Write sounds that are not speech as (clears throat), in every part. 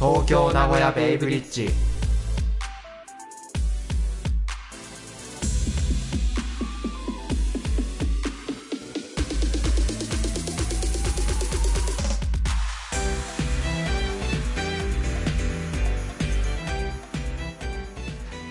東京名古屋ベイブリッジ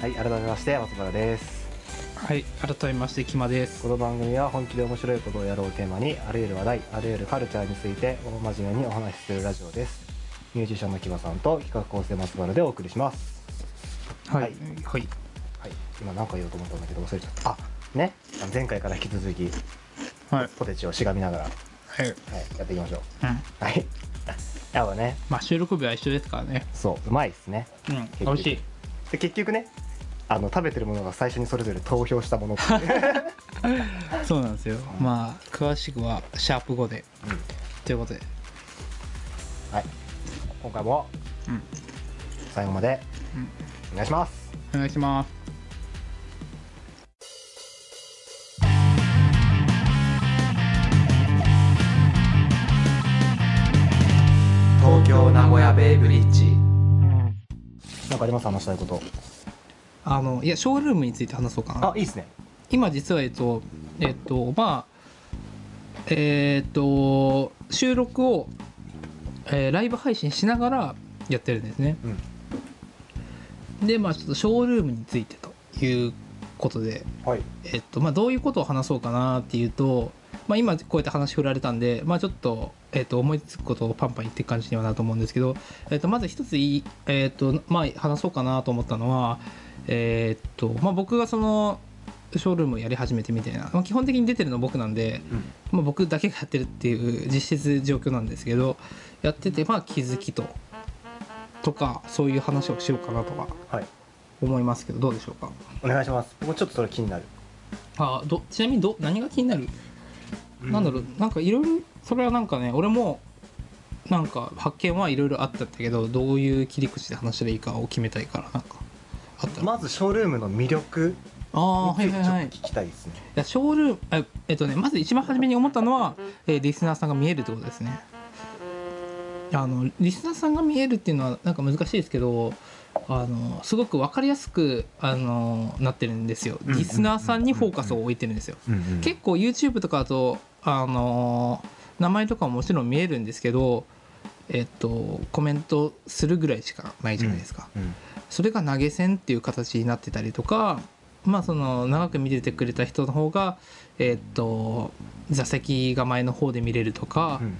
はい、改めまして松原です。はい、改めまして、キマです。この番組は本気で面白いことをやろうをテーマに、あらゆる話題、あらゆるカルチャーについて大真面目にお話しするラジオです。ミュージシャンの木場さんと企画構成松原でお送りします。はい、はいはい、はい、今何か言おうと思ったんだけど忘れちゃった。あ、ね、前回から引き続きはい、ポテチをしがみながら、ははい、い、やっていきましょう。うん、はい。(laughs) やっぱね、まあ、収録日は一緒ですからね。そう、うまいですね。うん、局美味しい。で結局ね、あの食べてるものが最初にそれぞれ投票したもの。(laughs) そうなんですよ。まあ、詳しくはシャープ5で。うんということで。はい。今回もうん、最後までうん、お願いします。お願いします。東京名古屋ベイブリッジなんかあります話したいこと。あの、いや、ショールームについて話そうかなあ、。いいですね。今、実は、えっと、えっと、まあ。えーっと、収録を。えーライブ配信しながらやってるんですね。うん。で、まあ、ちょっとショールームについてということで。はい。えっとまあ、どういうことを話そうかなっていうと、まあ、今こうやって話振られたんで、まあ、ちょっと,、えっと思いつくことをパンパン言っていく感じにはなると思うんですけど、えっとまず一ついい、えっとまあ、話そうかなと思ったのは、えっとまあ、僕がそのショールームをやり始めてみたいな、まあ、基本的に出てるの僕なんで、うん。まあ、僕だけがやってるっていう実質状況なんですけどやってて、まあ、気づきととかそういう話をしようかなとかはい。思いますけどどうでしょうか？お願いします。僕もちょっとそれ気になる。あどちなみにど何が気になる？なんだろうなんかいろいろそれはなんかね俺もなんか発見はいろいろあったんだけどどういう切り口で話したらいいかを決めたいからなんかあったら、まずショールームの魅力ああはいはいはいい聞きたいですね。やショールームあえっとねまず一番初めに思ったのは、えーリスナーさんが見えるってことですねあのリスナーさんが見えるっていうのはなんか難しいですけどあのすごく分かりやすくあのなってるんですよ。うんリスナーさんにフォーカスを置いてるんですよ。うんうん結構 YouTube とかだとあのー名前とかももちろん見えるんですけどえっとコメントするぐらいしかないじゃないですか、うんそれが投げ銭っていう形になってたりとかまあその長く見ててくれた人の方がえっと座席が前の方で見れるとか、うんうん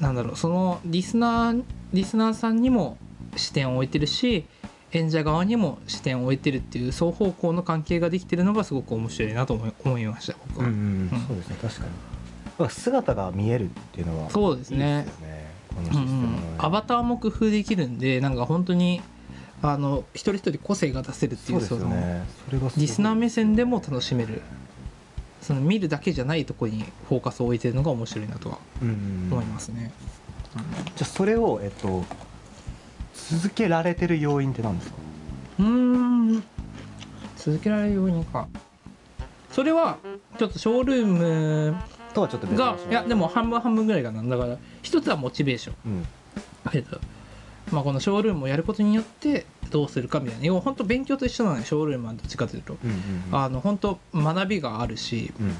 なんだろうそのリスナーリスナーさんにも視点を置いてるし演者側にも視点を置いてるっていう双方向の関係ができてるのがすごく面白いなと思いました僕は。うんうんうんそうですね確かに。まあ姿が見えるっていうのはそうですね。アバターも工夫できるんでなんか本当にあの一人一人個性が出せるっていううそね。それがすごいリスナー目線でも楽しめるその見るだけじゃないところにフォーカスを置いてるのが面白いなとはうん。うん思いますね。じゃあそれをえっと続けられてる要因って何ですか？うーん。続けられる要因か。それはちょっとショールームとはちょっと別がいやでも半分半分ぐらいかな。だから一つはモチベーション。うん。えっとまあ、このショールームをやることによってどうするかみたいな。要は本当勉強と一緒なのよショールームはどっちかというと。うんうんうん。あの本当学びがあるし。うん。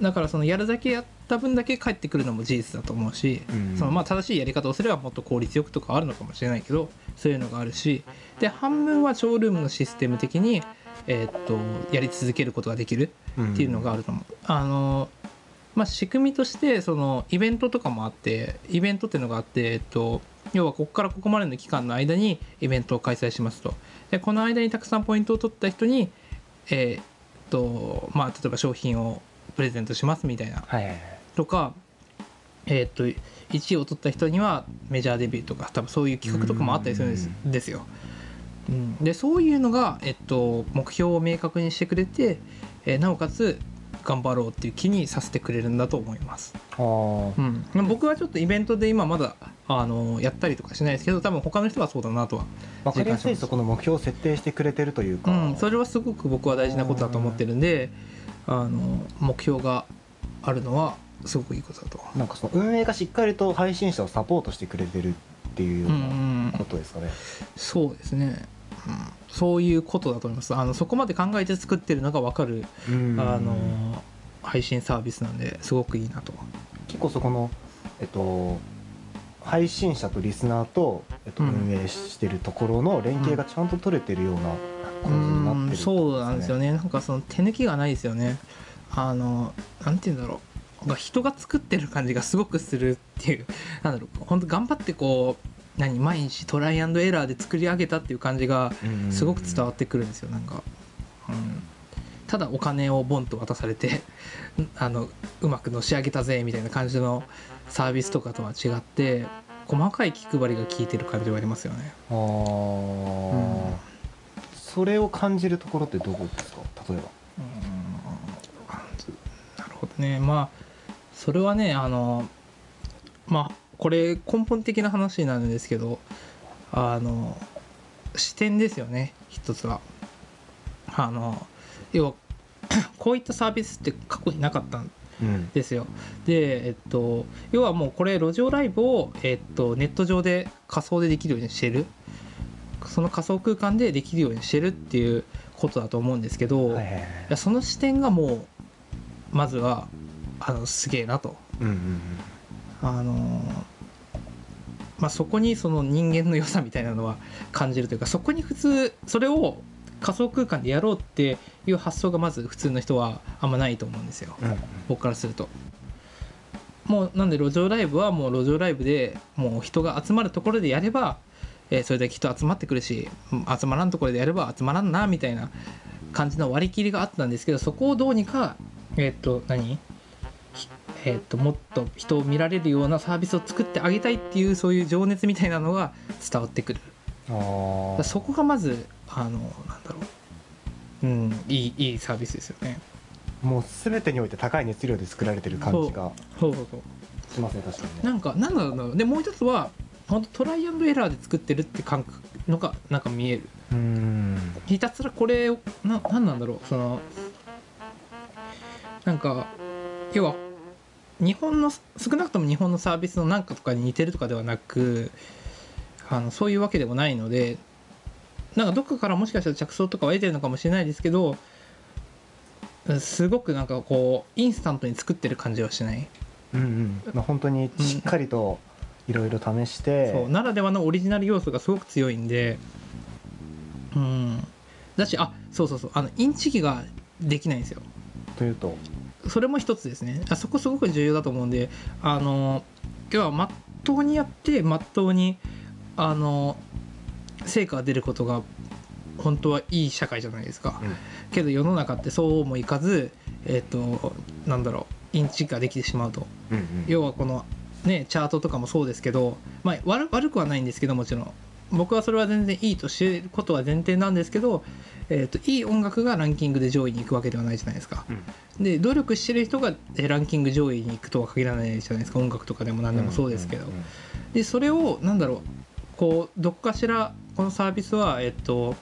だからそのやるだけやった分だけ返ってくるのも事実だと思うし、うんそのまあ正しいやり方をすればもっと効率よくとかあるのかもしれないけどそういうのがあるし。で半分はショールームのシステム的に、えーっとやり続けることができるっていうのがあると思う。あのまあ、仕組みとしてそのイベントとかもあってイベントっていうのがあって、えっと、要はここからここまでの期間の間にイベントを開催しますと。でこの間にたくさんポイントを取った人に、えーっとまあ、例えば商品をプレゼントしますみたいな。はいはいはい。とか、えーっと1位を取った人にはメジャーデビューとか多分そういう企画とかもあったりするんですですよ。うん、でそういうのが、えっと、目標を明確にしてくれて、えーなおかつ頑張ろうっていう気にさせてくれるんだと思います。うん、僕はちょっとイベントで今まだあのやったりとかしないですけど多分他の人はそうだなとは、わかりやすいそこの目標を設定してくれてるというか、うん、それはすごく僕は大事なことだと思ってるんであの目標があるのはすごくいいことだと。なんかその運営がしっかりと配信者をサポートしてくれてるっていうよううんうなん。ことですかね。そうですね、うん、そういうことだと思います。あのそこまで考えて作ってるのが分かる、うん。あの配信サービスなんですごくいいなと。結構そこのえっと配信者とリスナーと、えっと、うん。運営してるところの連携がちゃんと取れてるようなう感じになってるってことですね、そうなんですよね。なんかその手抜きがないですよね。あのなんて言うんだろう。人が作ってる感じがすごくするっていう。なんだろう。本当頑張ってこう何毎日トライアンドエラーで作り上げたっていう感じがうん。すごく伝わってくるんですよ。なんか、うん、ただお金をボンと渡されて (laughs) あのうまくのし上げたぜみたいな感じのサービスとかとは違って細かい気配りが効いてる感じはありますよね。あー。それを感じるところってどこですか？例えば。なるほどね。まあそれはねあのまあこれ根本的な話になるんですけどあの視点ですよね一つは。あの要は (clears throat) こういったサービスって過去になかったんうん。ですよ。でえっと要はもうこれ路上ライブを、えっと、ネット上で仮想でできるようにしてる。その仮想空間でできるようにしてるっていうことだと思うんですけど、いはいはいはい。やその視点がもうまずはあのすげえなと。うんうんあのまあそこにその人間の良さみたいなのは感じるというかそこに普通それを仮想空間でやろうっていう発想がまず普通の人はあんまないと思うんですよ。うんうん僕からすると。もうなんで路上ライブはもう路上ライブでもう人が集まるところでやれば、えーそれだけ人集まってくるしうん集まらんところでやれば集まらんなみたいな感じの割り切りがあったんですけどそこをどうにかえーっ、と何？ひえーっともっと人を見られるようなサービスを作ってあげたいっていうそういう情熱みたいなのが伝わってくる。あそこがまずあのなんだろう。うんいいいいサービスですよね。もう全てにおいて高い熱量で作られてる感じがそうそうそう。しますね確かにね。なんかなんだろう。なでもう一つは本当トライアンドエラーで作ってるって感覚のがなんか見える。うーん。ひたすらこれをななんなんだろう。そのなんか要は日本の少なくとも日本のサービスのなんかとかに似てるとかではなくあのそういうわけでもないのでなんかどっかからもしかしたら着想とかは得てるのかもしれないですけどすごくなんかこうインスタントに作ってる感じはしない。うんうん。まあ本当にしっかりといろいろ試して、そうならではのオリジナル要素がすごく強いんでうん。だしあそうそうそう。あのインチキができないんですよ。というと？それも一つですね。あそこすごく重要だと思うんであの今日はまっとうにやってまっとうにあの成果が出ることが本当はいい社会じゃないですか、うん。けど世の中ってそうもいかずえっ、となんだろうインチキができてしまうと。うんうん。要はこのねチャートとかもそうですけど、まあ、悪悪くはないんですけどもちろん僕はそれは全然いいとしてることは前提なんですけど、えー、といい音楽がランキングで上位に行くわけではないじゃないですか。うん。で努力してる人がえーランキング上位に行くとは限らないじゃないですか。音楽とかでも何でもそうですけど、でそれをなんだろうこうどっかしらこのサービスはえっと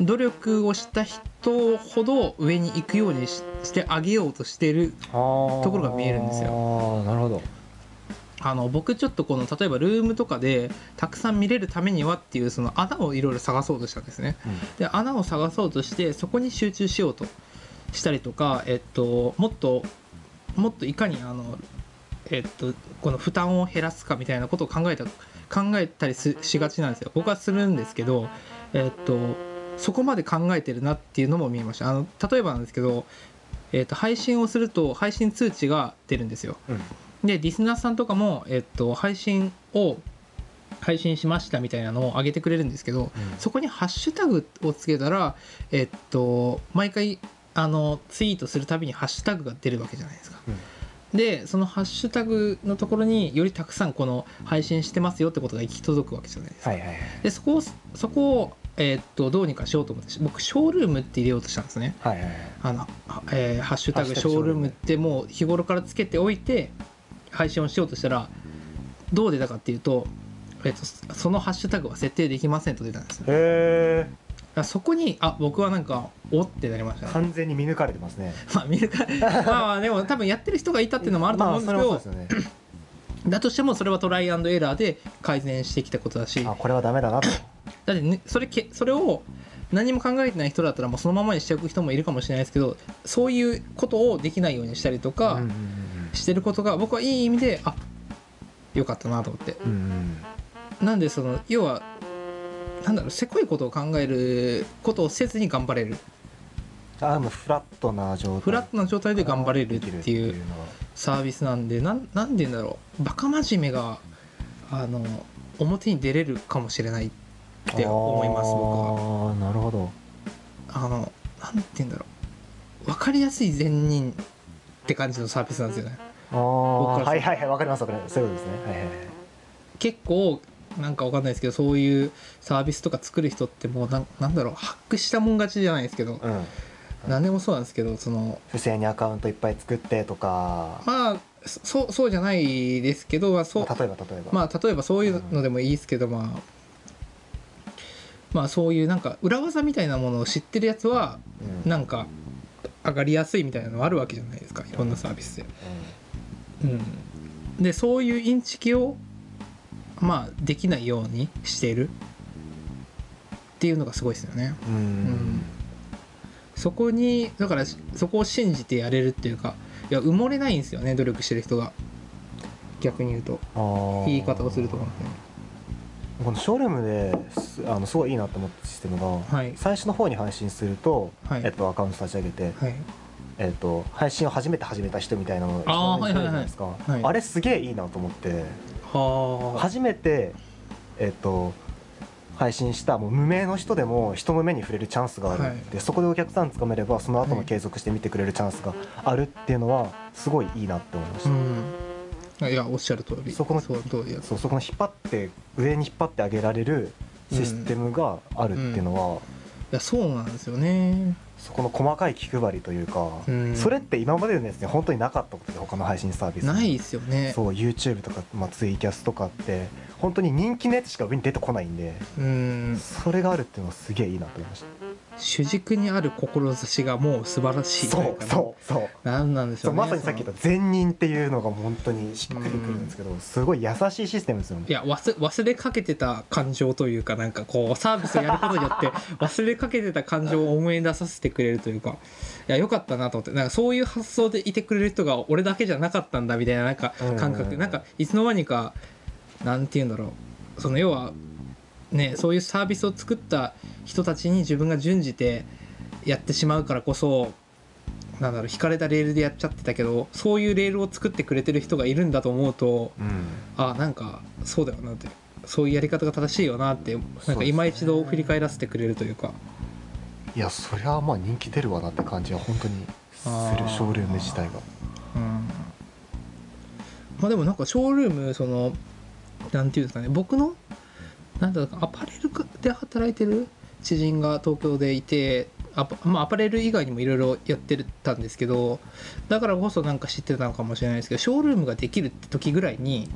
努力をした人ほど上に行くようにししてあげようとしてるところが見えるんですよ。なるほどあの僕ちょっとこの例えばルームとかでたくさん見れるためにはっていうその穴をいろいろ探そうとしたんですね。で穴を探そうとしてそこに集中しようとしたりとかえっともっともっといかにあのえっとこの負担を減らすかみたいなことを考えた考えたりすしがちなんですよ。僕はするんですけどえっとそこまで考えてるなっていうのも見えました。あの例えばなんですけど、えっと配信をすると配信通知が出るんですよ。うんでリスナーさんとかも、えっと、配信を配信しましたみたいなのを上げてくれるんですけど、そこにハッシュタグをつけたら、えっと、毎回あのツイートするたびにハッシュタグが出るわけじゃないですか。でそのハッシュタグのところによりたくさんこの配信してますよってことが行き届くわけじゃないですか。はいはいはいでそこをそこを、えっとどうにかしようと思って僕ショールームって入れようとしたんですね。はいはいはいあの、はえーハッシュタグショールームってもう日頃からつけておいて配信をしようとしたらどう出たかっていうと、えっとそのハッシュタグは設定できませんと出たんですよ。へえらそこにあ僕はなんかおってなりましたね。完全に見抜かれてますね。(laughs) まあ見るかまあまあでも多分やってる人がいたっていうのもあると思うんですけど、まあね。だとしてもそれはトライアンドエラーで改善してきたことだしあこれはダメだなと。(coughs) だって、ね、それけそれを何も考えてない人だったらもうそのままにしておく人もいるかもしれないですけどそういうことをできないようにしたりとかうんうんしてることが僕はいい意味であよかったなと思って。なんでその要はなんだろうせこいことを考えることをせずに頑張れる。あでもフラットな状態。フラットな状態で頑張れるっていうサービスなんでなんなんて言うんだろう。バカ真面目があの表に出れるかもしれないって思います僕は。ああなるほど。あのなんて言うんだろう。分かりやすい善人って感じのサービスなんですよね。あはいはいはいわかりますわかります。そういうことですね。はいはいはい結構なんか分かんないですけどそういうサービスとか作る人ってもうなんなんだろうハックしたもん勝ちじゃないですけどうん。何でもそうなんですけどその不正にアカウントいっぱい作ってとか、まあそそうじゃないですけど、まあ、そうまあ例えば例えば、まあ例えばそういうのでもいいですけど、まあまあそういうなんか裏技みたいなものを知ってるやつはうん。なんか上がりやすいみたいなのあるわけじゃないですか。いろんなサービスで。うん、でそういうインチキをまあできないようにしている。っていうのがすごいですよね。うん、うん。んそこにだからそこを信じてやれるっていうかいや埋もれないんですよね努力してる人が。逆に言うと。言い方をすると思うんでこのショールームですあのすごいいいなと思ったシステムが、はい。最初の方に配信すると、はい。えっと、アカウント立ち上げて、はい。えっと、配信を初めて始めた人みたいなのがあー一番上に出るじゃないですか。はい。あれすげえいいなと思ってはあ。初めてえっと配信したもう無名の人でも人の目に触れるチャンスがある、はい。でそこでお客さんつかめればその後はい。も継続して見てくれるチャンスがあるっていうのはすごいいいなって思いました、うんいやおっしゃる通り。そこのそう通りやそうそこの引っ張って上に引っ張ってあげられるシステムがあるっていうのは、いやそうなんですよね。そこの細かい気配りというか、うん。それって今までのやつに本当になかったことで他の配信サービスに。ないですよね。そう YouTube とか、まあ、ツイキャスとかって本当に人気のやつしか上に出てこないんでうん。それがあるっていうのはすげえいいなと思いまし主軸にある志がもう素晴らしいたそうそうそう。なんなんでしょそううねまさにさっき言った善人っていうのが本当にしっくりくるんですけどすごい優しいシステムですよね。いや忘忘れかけてた感情というかなんかこうサービスをやることによって (laughs) 忘れかけてた感情を思い出させてくれるというか。いやよかったなと思って。なんかそういう発想でいてくれる人が俺だけじゃなかったんだみたいななんか感覚うん。うんうんなんかいつの間にかなんて言うんだろう。その要はねそういうサービスを作った人たちに自分が準じてやってしまうからこそなんだろう引かれたレールでやっちゃってたけどそういうレールを作ってくれてる人がいるんだと思うとうん。あなんかそうだよなってそういうやり方が正しいよなってなんか今一度振り返らせてくれるというか。いやそりゃまあ人気出るわなって感じは本当にするショールーム自体が。うん。まあでもなんかショールームそのなんていうんですかね僕のなんだろうアパレルで働いてる知人が東京でいてアパ,、まあ、アパレル以外にもいろいろやってたんですけどだからこそなんか知ってたのかもしれないですけどショールームができるって時ぐらいに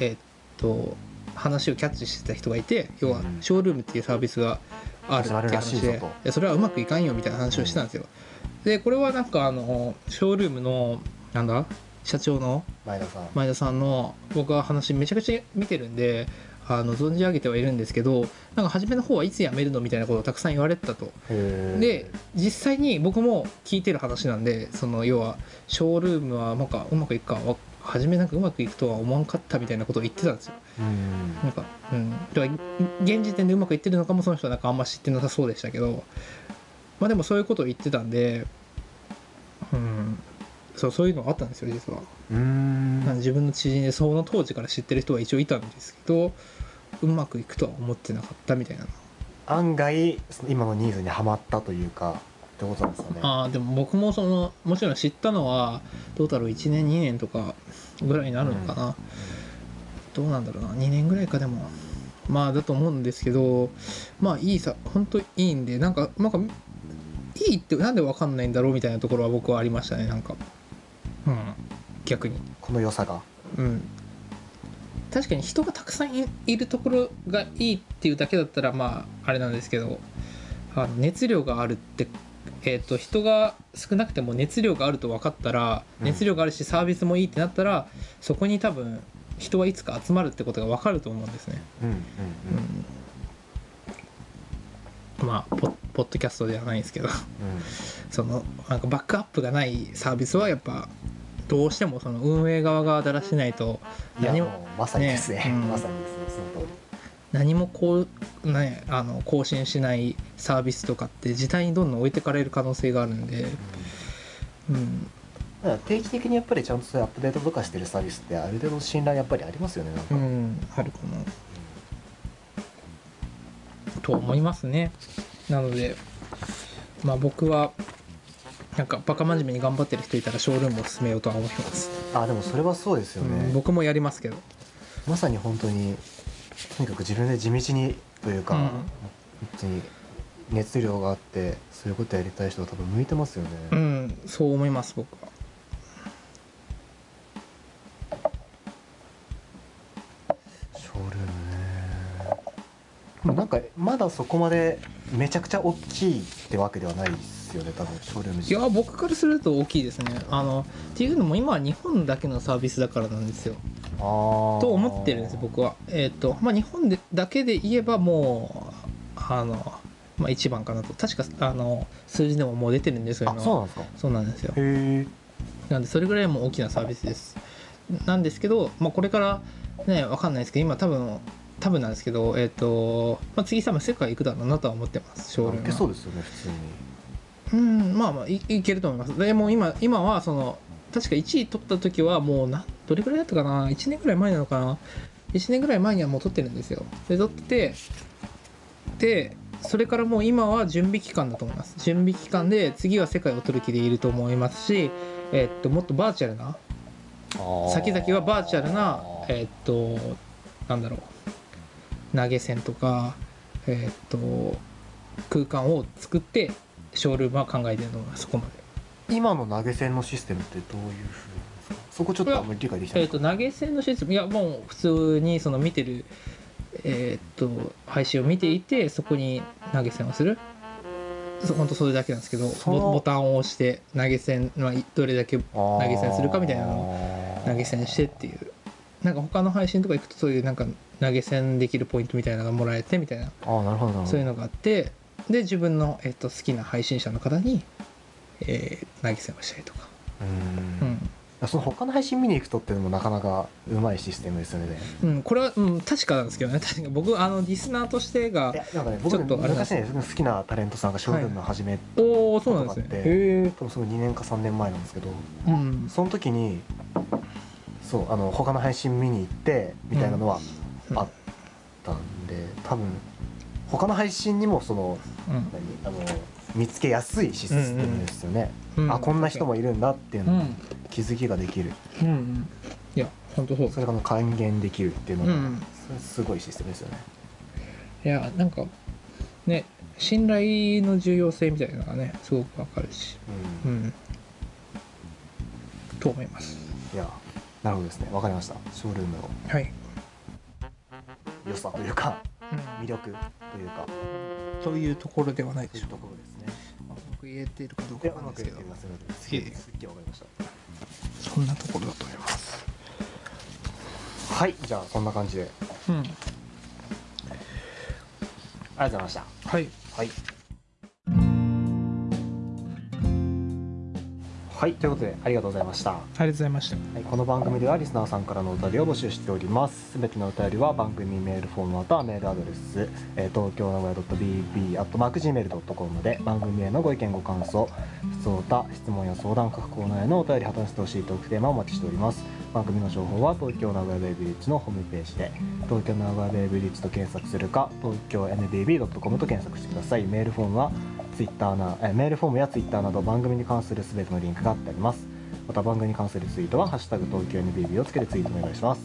えーっと話をキャッチしてた人がいて要はうん。ショールームっていうサービスがあるって話でぞと。いやそれはうまくいかんよみたいな話をしてたんですよ。でこれはなんかあのショールームのなんだ社長の前田さん。前田さんの僕は話めちゃくちゃ見てるんであの存じ上げてはいるんですけどなんか初めの方はいつ辞めるのみたいなことをたくさん言われてたと。で実際に僕も聞いてる話なんでその要はショールームはなんかうまくいくかわ初めなんかうまくいくとは思わんかったみたいなことを言ってたんですよ。うん。なんかうん。だから現時点でうまくいってるのかもその人はなんかあんま知ってなさそうでしたけどまあでもそういうことを言ってたんでうん。そうそういうのがあったんですよ実は自分の知人でその当時から知ってる人は一応いたんですけどうまくいくとは思ってなかったみたいな。案外今のニーズにはまったというかってことなんですかね。ああでも僕もそのもちろん知ったのはどうだろう1年2年とかぐらいになるのかな、どうなんだろうな。2年ぐらいかでも。まあだと思うんですけどまあいいさ本当いいんでなんかなんかいいってなんで分かんないんだろうみたいなところは僕はありましたねなんか。うん逆に。この良さが。うん。確かに人がたくさんいいるところがいいっていうだけだったらまああれなんですけどあの熱量があるって、えー、と人が少なくても熱量があると分かったらうん。熱量があるしサービスもいいってなったらそこに多分人はいつか集まるってことが分かると思うんですね。うんうんうん。まあポッポッドキャストではないんですけど。うん。そのなんかバックアップがないサービスはやっぱどうしてもその運営側がだらしないと何もまさにですね。ねうん。まさにですねその通り。何もこう、ね、あの更新しないサービスとかって時代にどんどん置いてかれる可能性があるんで、うん、だから定期的にやっぱりちゃんとそういうアップデートとかしてるサービスってある程度信頼やっぱりありますよねなんか、うん、あるかな。と思いますね。なのでまあ僕はなんかバカ真面目に頑張ってる人いたらショールームを進めようとは思います、あでもそれはそうですよね、うん僕もやりますけど。まさに本当にとにかく自分で地道にというか、うん。本当に熱量があってそういうことやりたい人は多分向いてますよね、うんそう思います僕は。ショールームね。なんかまだそこまでめちゃくちゃ大きいってわけではないですよね多分。ショールームいや僕からすると大きいですね。あのっていうのも今は日本だけのサービスだからなんですよ。と思ってるんです僕は。えっ、とまあ日本でだけで言えばもうあのまあ一番かなと。確かあの数字でももう出てるんですよあそうなんですか？そうなんですよ。なんでそれぐらいもう大きなサービスです。なんですけど、まあ、これからねわかんないですけど今多分多分なんですけどえっ、と、まあ、次多分世界行くだろうなとは思ってますショールそうですよね普通にうんまあまあいいけると思います。でも今今はその確か1位取った時はもうなどれぐらいだったかな？1年ぐらい前なのかな？1年ぐらい前にはもう取ってるんですよ。で取ってでそれからもう今は準備期間だと思います。準備期間で次は世界を取る気でいると思いますしえっともっとバーチャルな先々はバーチャルなえっとなんだろう。投げ銭とかえっと空間を作ってショールームは考えてると思いますそこまで。今の投げ銭のシステムってどういうふうなんですか？そこちょっとあんまり理解できてない。えっと投げ銭のシステムいやもう普通にその見てるえっと配信を見ていてそこに投げ銭をする。そ本当それだけなんですけどボボタンを押して投げ銭、まあ、どれだけ投げ銭するかみたいなのを投げ銭してっていう。なんか他の配信とか行くとそういうなんか投げ銭できるポイントみたいなのがもらえてみたいな。ああなるほどなるほど。そういうのがあってで自分の、えっと好きな配信者の方に、えー投げ銭をしたりとか、ううん。んその他の配信見に行くとっていうのもなかなかうまいシステムですよね。うん、これは、うん、確かなんですけどね。確か僕あのリスナーとしてがちょっとあれです昔ね好きなタレントさんがショールームを始めおおそうなんですね。多分その2年か3年前なんですけどうん。その時にそうあの他の配信見に行ってみたいなのはうん。あったんで多分他の配信にもその何？あの見つけやすいシステムですよね、うんあこんな人もいるんだっていうのにうん。気づきができる、うんうん。いや本当そう。それが還元できるっていうのが、うんそれすごいシステムですよね。いやなんかね信頼の重要性みたいなのがねすごくわかるし。う、うん。んと思います。いやなるほどですね。わかりました。ショールームのはい、良さというか。うん魅力というか。そういうところではないでしょというところですね。う僕言えているかど。うかなんですけどすげえわかりました。そんなところだと思います。はいじゃあそんな感じで。うん。ありがとうございました。はい。はいはいということでありがとうございましたありがとうございましたはい、この番組ではリスナーさんからのお便りを募集しております。すべてのお便りは番組メールフォームまたはメールアドレス、えー、東京名古屋 .bb.macgmail.com まで番組へのご意見ご感想、質問た質問や相談各コーナーへのお便り果たしてほしいトークテーマをお待ちしております。番組の情報は東京名古屋ベイブリッジのホームページで東京名古屋ベイブリッジと検索するか東京 NBB.com と検索してください。メールフォームはツイッターなえーメールフォームやツイッターなど番組に関するすべてのリンクが貼ってあります。また番組に関するツイートは「ハッシュタグ東京 NBB」をつけてツイートお願いします。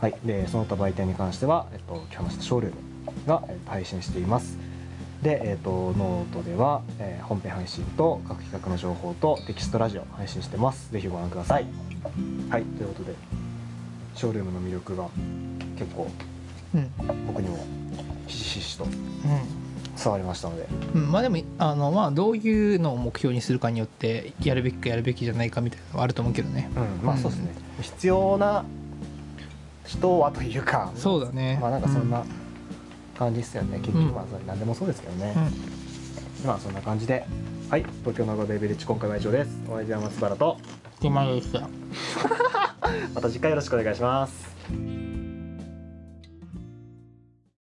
はい、でその他媒体に関しては、えっと、今日話したショールームが、えっと、配信しています。で、えっと、ノートでは、えー本編配信と各企画の情報とテキストラジオ配信してます。ぜひご覧ください。はい、ということで、ショールームの魅力が結構うん僕にもひしひしとうん伝わりましたので。うん、まあでもあのまあどういうのを目標にするかによってやるべきかやるべきじゃないかみたいなのはあると思うけどね。うんまあそうですね、必要な人はというかそうだね。まあなんかそんな感じですよね、結局うん。まあ何でもそうですけどね、うん。まあそんな感じで。はい。東京名古屋ベイビーリッチ今回は以上です。お相手は松原と。手前でした (laughs) また次回よろしくお願いします